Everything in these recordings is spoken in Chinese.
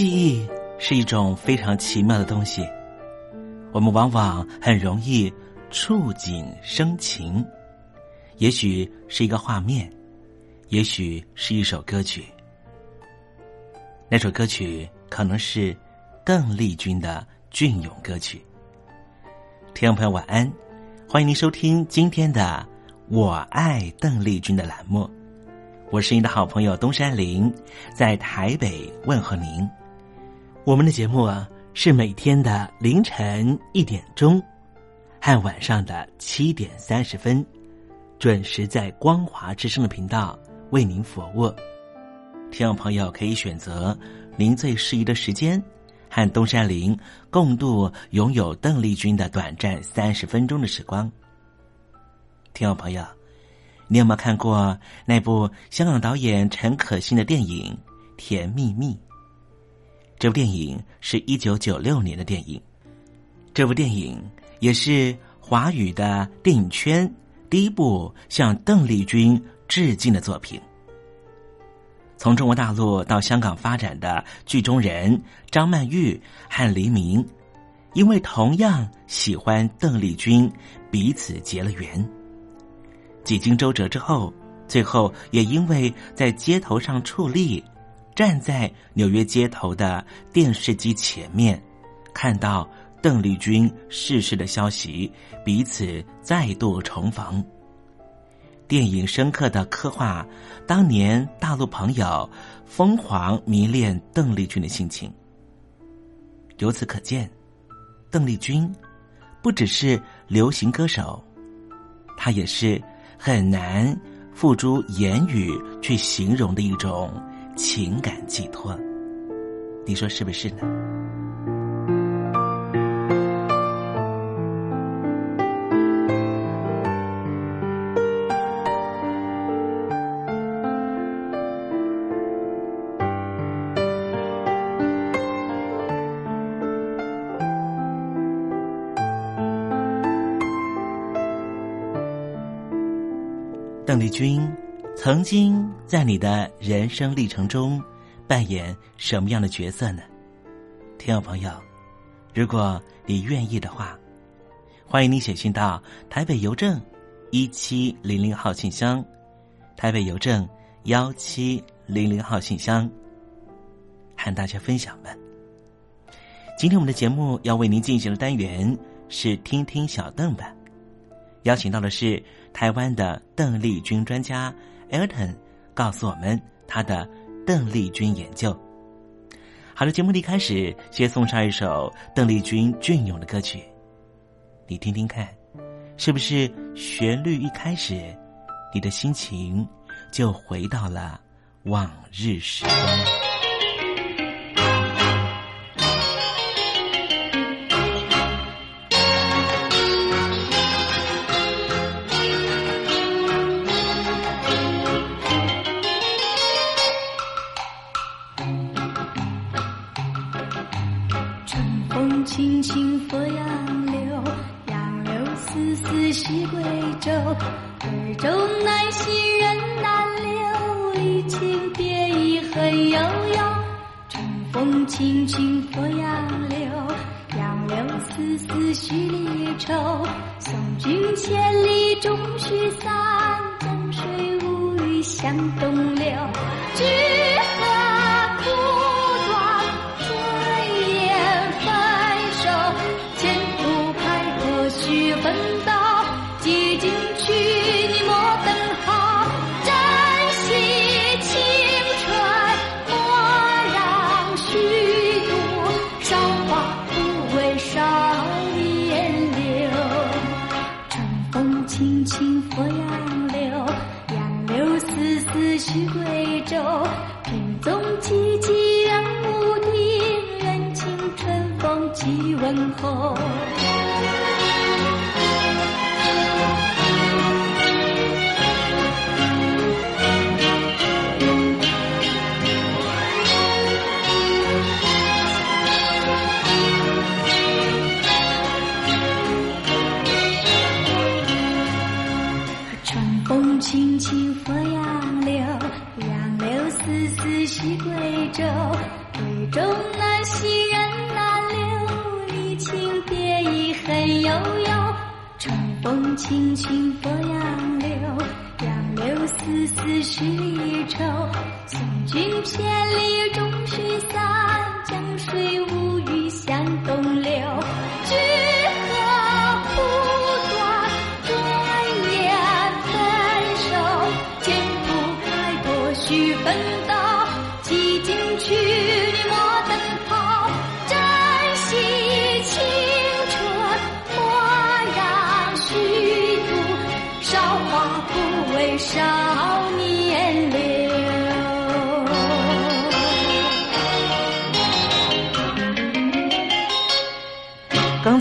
记忆是一种非常奇妙的东西，我们往往很容易触景生情，也许是一个画面，也许是一首歌曲。那首歌曲可能是邓丽君的隽永歌曲。听众朋友晚安，欢迎您收听今天的《我爱邓丽君》的栏目，我是您的好朋友东山林，在台北问候您。我们的节目啊，是每天的凌晨一点钟和晚上的七点三十分，准时在光华之声的频道为您服务。听众朋友可以选择您最适宜的时间，和东山林共度拥有邓丽君的短暂三十分钟的时光。听众朋友，你有没有看过那部香港导演陈可辛的电影《甜蜜蜜》？这部电影是一九九六年的电影，这部电影也是华语的电影圈第一部向邓丽君致敬的作品。从中国大陆到香港发展的剧中人张曼玉和黎明，因为同样喜欢邓丽君，彼此结了缘。几经周折之后，最后也因为在街头上矗立。站在纽约街头的电视机前面，看到邓丽君逝世的消息，彼此再度重逢。电影深刻的刻画当年大陆朋友疯狂迷恋邓丽君的心情。由此可见，邓丽君不只是流行歌手，她也是很难付诸言语去形容的一种。情感寄托，你说是不是呢？邓丽君。曾经在你的人生历程中扮演什么样的角色呢？听众朋友，如果你愿意的话，欢迎你写信到台北邮政一七零零号信箱，台北邮政幺七零零号信箱，和大家分享吧。今天我们的节目要为您进行的单元是听听小邓吧，邀请到的是台湾的邓丽君专家。Elton 告诉我们他的邓丽君研究。好了，节目的开始，先送上一首邓丽君隽永的歌曲，你听听看，是不是旋律一开始，你的心情就回到了往日时光？客中难寄，人难留。为情别意，恨悠悠。春风轻轻拂杨柳，杨柳丝丝，许离愁。送君千里，终须散。江水无语向东流。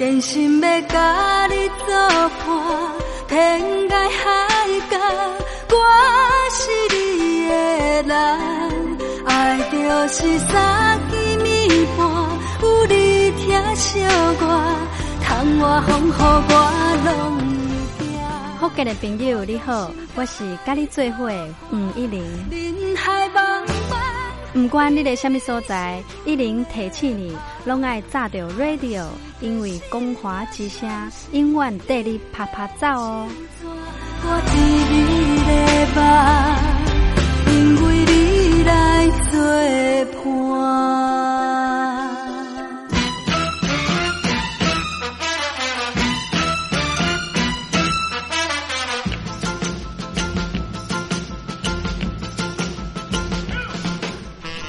真心要甲你作伴，天涯海角，我是你的人。爱就是三更暝半，有你疼惜我，窗外风雨我拢会惊。福建的朋友你好，我是甲你做伙吴一玲。人海茫茫。不管你在什么所在，一零提起你，拢爱炸着 radio，因为光华之声永远带你啪啪走哦。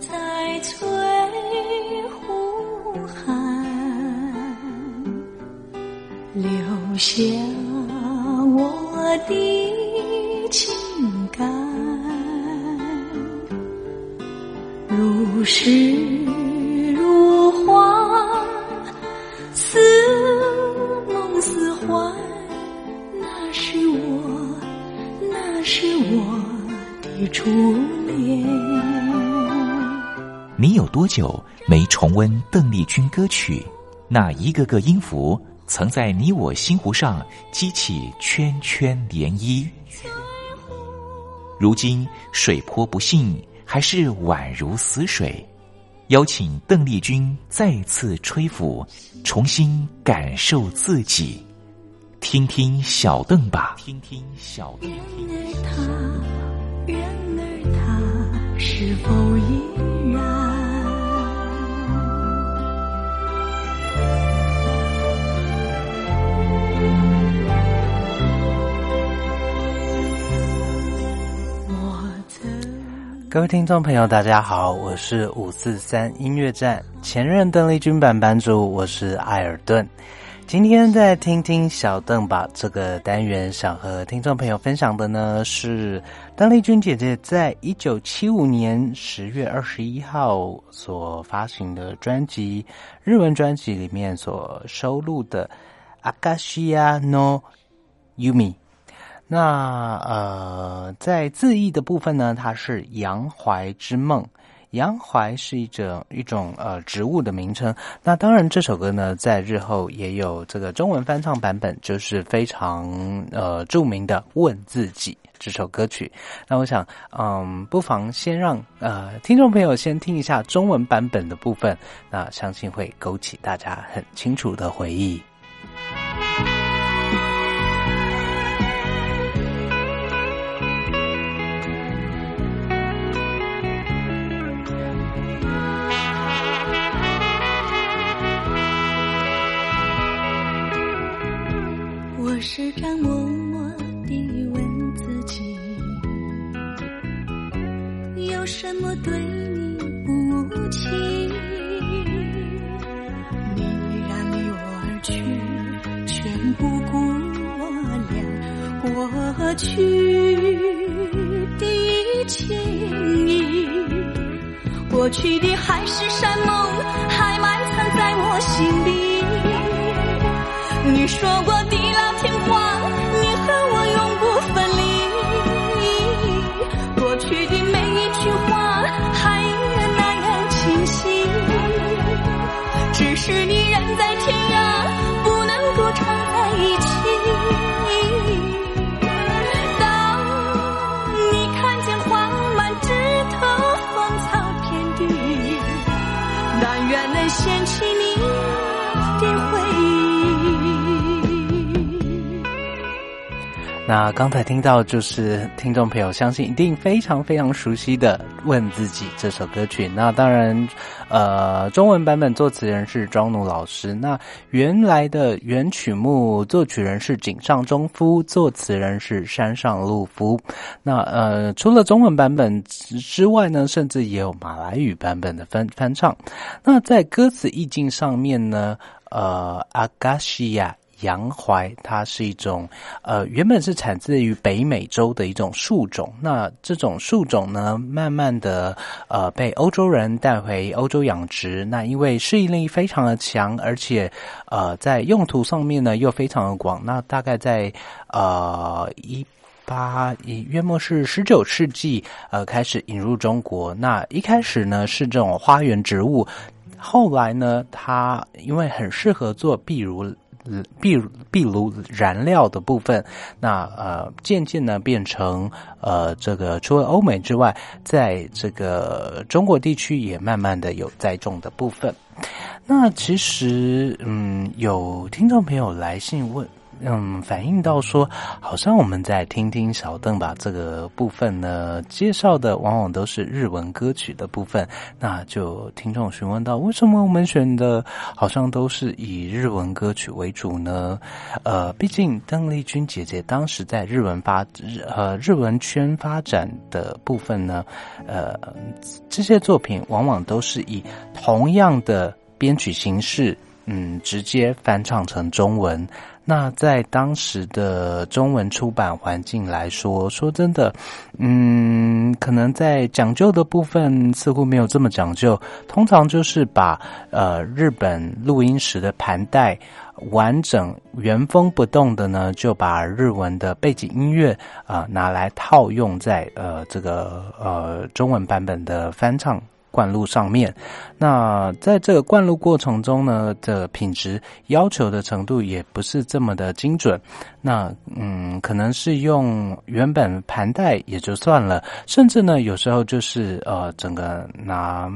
在翠湖畔留下我的情感，如诗如你有多久没重温邓丽君歌曲？那一个个音符，曾在你我心湖上激起圈圈涟漪。如今水波不兴，还是宛如死水。邀请邓丽君再次吹拂，重新感受自己。听听小邓吧，听听小邓。然而他是否依然？各位听众朋友，大家好，我是五四三音乐站前任邓丽君版版主，我是艾尔顿。今天在听听小邓吧这个单元，想和听众朋友分享的呢是邓丽君姐姐在一九七五年十月二十一号所发行的专辑日文专辑里面所收录的《Akashiya no Yumi》。那呃，在字义的部分呢，它是杨怀之梦。杨槐是一种一种呃植物的名称。那当然，这首歌呢，在日后也有这个中文翻唱版本，就是非常呃著名的《问自己》这首歌曲。那我想，嗯，不妨先让呃听众朋友先听一下中文版本的部分，那相信会勾起大家很清楚的回忆。时常默默地问自己，有什么对你不起？你然离我而去，全不顾了过去的情谊。过去的海誓山盟，还埋藏在我心里。你说过那刚才听到就是听众朋友相信一定非常非常熟悉的《问自己》这首歌曲。那当然，呃，中文版本作词人是庄奴老师。那原来的原曲目作曲人是井上忠夫，作词人是山上路夫。那呃，除了中文版本之外呢，甚至也有马来语版本的翻翻唱。那在歌词意境上面呢，呃，阿嘎西亚。洋槐，它是一种呃，原本是产自于北美洲的一种树种。那这种树种呢，慢慢的呃被欧洲人带回欧洲养殖。那因为适应力非常的强，而且呃在用途上面呢又非常的广。那大概在呃一八以约莫是十九世纪呃开始引入中国。那一开始呢是这种花园植物，后来呢它因为很适合做壁炉。壁壁炉燃料的部分，那呃渐渐呢变成呃这个除了欧美之外，在这个中国地区也慢慢的有栽种的部分。那其实嗯有听众朋友来信问。嗯，反映到说，好像我们在听听小邓吧这个部分呢，介绍的往往都是日文歌曲的部分。那就听众询问到，为什么我们选的好像都是以日文歌曲为主呢？呃，毕竟邓丽君姐姐当时在日文发日呃日文圈发展的部分呢，呃，这些作品往往都是以同样的编曲形式，嗯，直接翻唱成中文。那在当时的中文出版环境来说，说真的，嗯，可能在讲究的部分似乎没有这么讲究。通常就是把呃日本录音时的盘带完整原封不动的呢，就把日文的背景音乐啊拿来套用在呃这个呃中文版本的翻唱。灌录上面，那在这个灌录过程中呢，的品质要求的程度也不是这么的精准。那嗯，可能是用原本盘带也就算了，甚至呢，有时候就是呃，整个拿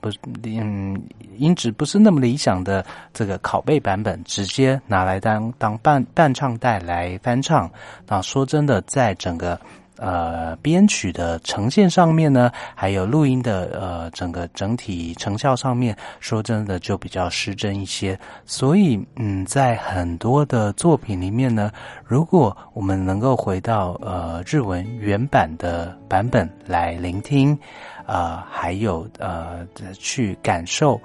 不是嗯音质不是那么理想的这个拷贝版本，直接拿来当当伴伴唱带来翻唱。那说真的，在整个。呃，编曲的呈现上面呢，还有录音的呃整个整体成效上面，说真的就比较失真一些。所以，嗯，在很多的作品里面呢，如果我们能够回到呃日文原版的版本来聆听，呃，还有呃去感受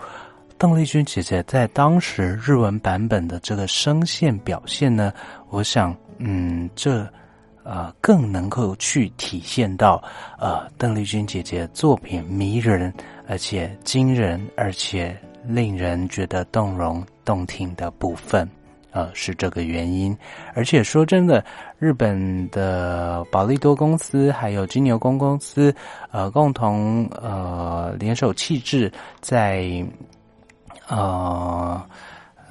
邓丽君姐姐在当时日文版本的这个声线表现呢，我想，嗯，这。呃，更能够去体现到，呃，邓丽君姐姐作品迷人，而且惊人，而且令人觉得动容动听的部分，呃，是这个原因。而且说真的，日本的宝利多公司还有金牛宫公司，呃，共同呃联手气质，在呃。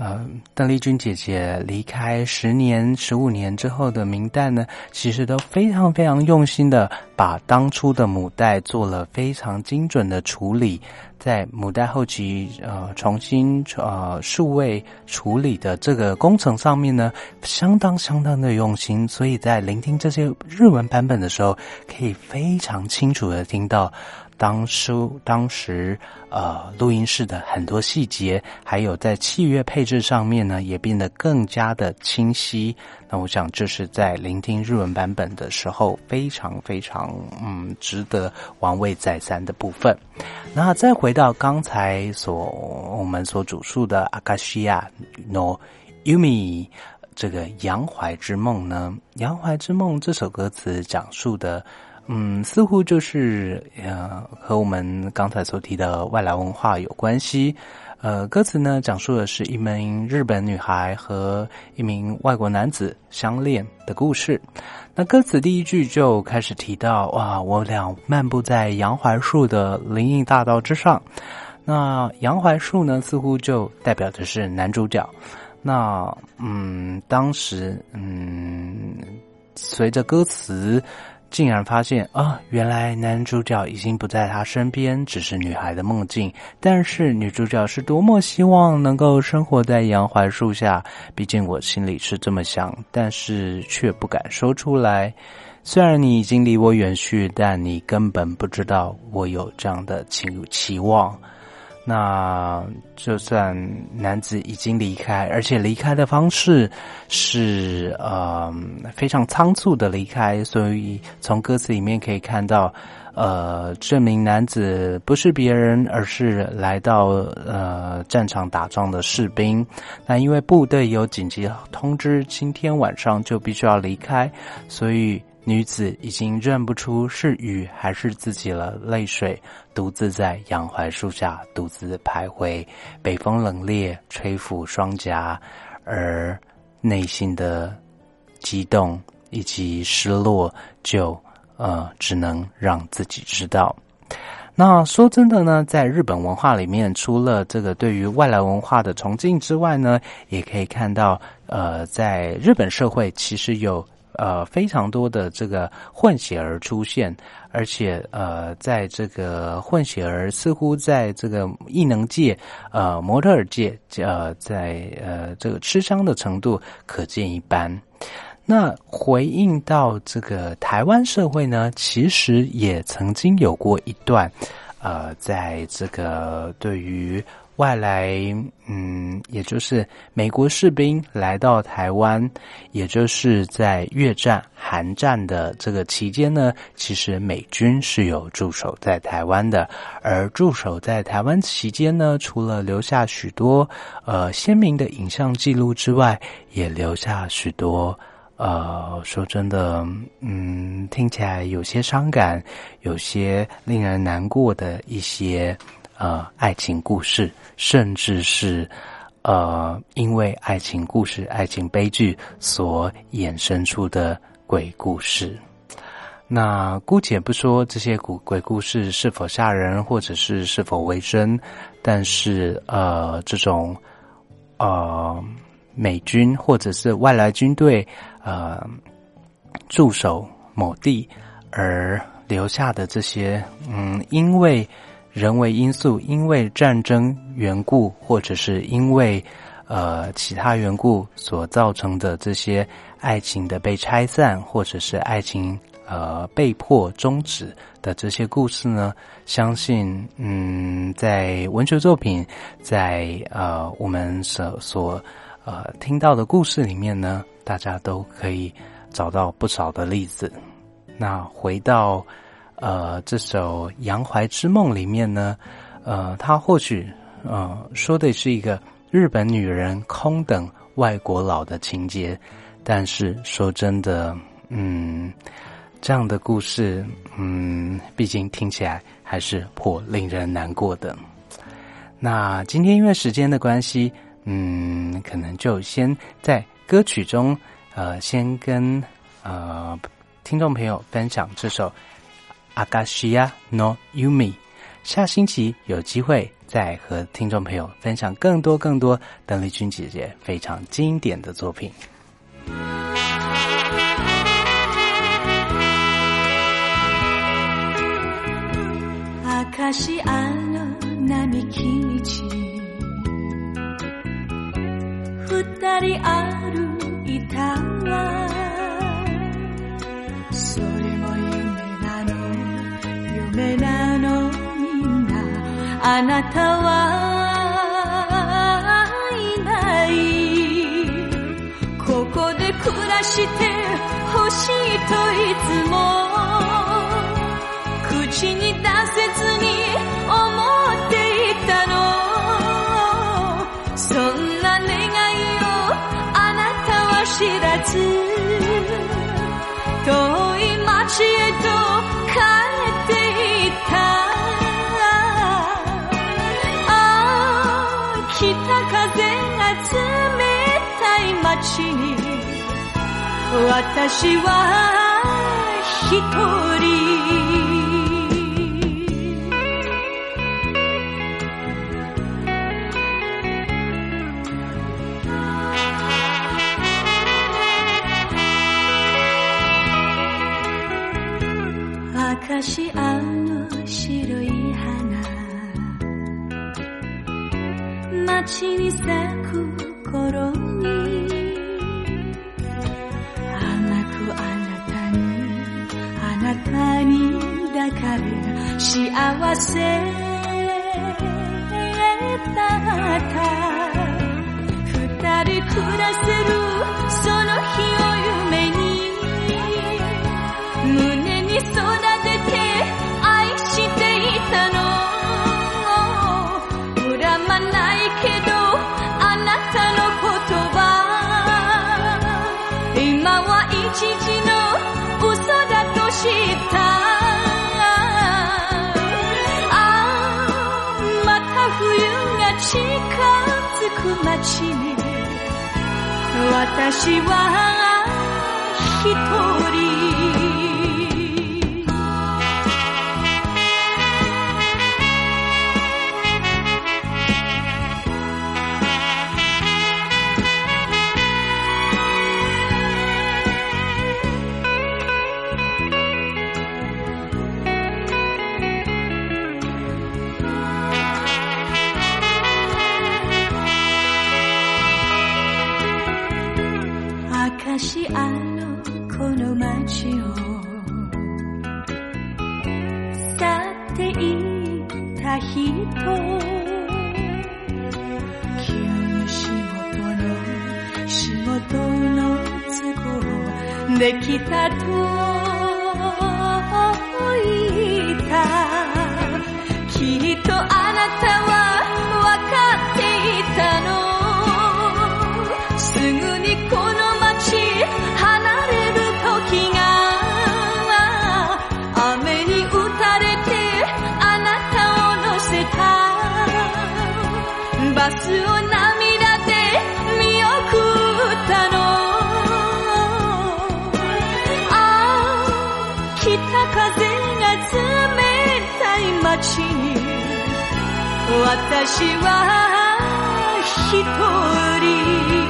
呃，邓丽君姐姐离开十年、十五年之后的名单呢，其实都非常非常用心的把当初的母带做了非常精准的处理，在母带后期呃重新呃数位处理的这个工程上面呢，相当相当的用心，所以在聆听这些日文版本的时候，可以非常清楚的听到。当初当时呃录音室的很多细节，还有在器乐配置上面呢，也变得更加的清晰。那我想这是在聆听日文版本的时候，非常非常嗯值得玩味再三的部分。那再回到刚才所我们所主述的阿卡西亚 no yumi 这个杨怀之梦呢，杨怀之梦这首歌词讲述的。嗯，似乎就是呃，和我们刚才所提的外来文化有关系。呃，歌词呢讲述的是一名日本女孩和一名外国男子相恋的故事。那歌词第一句就开始提到：哇，我俩漫步在杨槐树的林荫大道之上。那杨槐树呢，似乎就代表的是男主角。那嗯，当时嗯，随着歌词。竟然发现啊，原来男主角已经不在他身边，只是女孩的梦境。但是女主角是多么希望能够生活在杨槐树下，毕竟我心里是这么想，但是却不敢说出来。虽然你已经离我远去，但你根本不知道我有这样的期期望。那就算男子已经离开，而且离开的方式是呃非常仓促的离开，所以从歌词里面可以看到，呃，这名男子不是别人，而是来到呃战场打仗的士兵。那因为部队有紧急通知，今天晚上就必须要离开，所以。女子已经认不出是雨还是自己了，泪水独自在杨槐树下独自徘徊，北风冷冽吹拂双颊，而内心的激动以及失落，就呃只能让自己知道。那说真的呢，在日本文化里面，除了这个对于外来文化的崇敬之外呢，也可以看到，呃，在日本社会其实有。呃，非常多的这个混血儿出现，而且呃，在这个混血儿似乎在这个异能界、呃模特儿界，呃，在呃这个吃香的程度可见一斑。那回应到这个台湾社会呢，其实也曾经有过一段，呃，在这个对于。外来，嗯，也就是美国士兵来到台湾，也就是在越战、韩战的这个期间呢，其实美军是有驻守在台湾的。而驻守在台湾期间呢，除了留下许多呃鲜明的影像记录之外，也留下许多呃，说真的，嗯，听起来有些伤感、有些令人难过的一些。呃，爱情故事，甚至是呃，因为爱情故事、爱情悲剧所衍生出的鬼故事。那姑且不说这些鬼鬼故事是否吓人，或者是是否为真，但是呃，这种呃美军或者是外来军队呃驻守某地而留下的这些，嗯，因为。人为因素，因为战争缘故，或者是因为呃其他缘故所造成的这些爱情的被拆散，或者是爱情呃被迫终止的这些故事呢？相信嗯，在文学作品，在呃我们所所呃听到的故事里面呢，大家都可以找到不少的例子。那回到。呃，这首《杨怀之梦》里面呢，呃，他或许呃说的是一个日本女人空等外国佬的情节，但是说真的，嗯，这样的故事，嗯，毕竟听起来还是颇令人难过的。那今天因为时间的关系，嗯，可能就先在歌曲中，呃，先跟呃听众朋友分享这首。阿卡西亚 no yumi，下星期有机会再和听众朋友分享更多更多邓丽君姐姐非常经典的作品。 しあの並木道二人歩いたわ あなたはいない。ここで暮らしてほしいといつも。口に出せずに私は一人。アシアの白い花。街に咲たに抱かれ幸せだった。二人暮らせるその日を夢に胸に育てて愛していたの恨まないけどあなたの言葉今は一時近づく街に。私は一人。私は一人。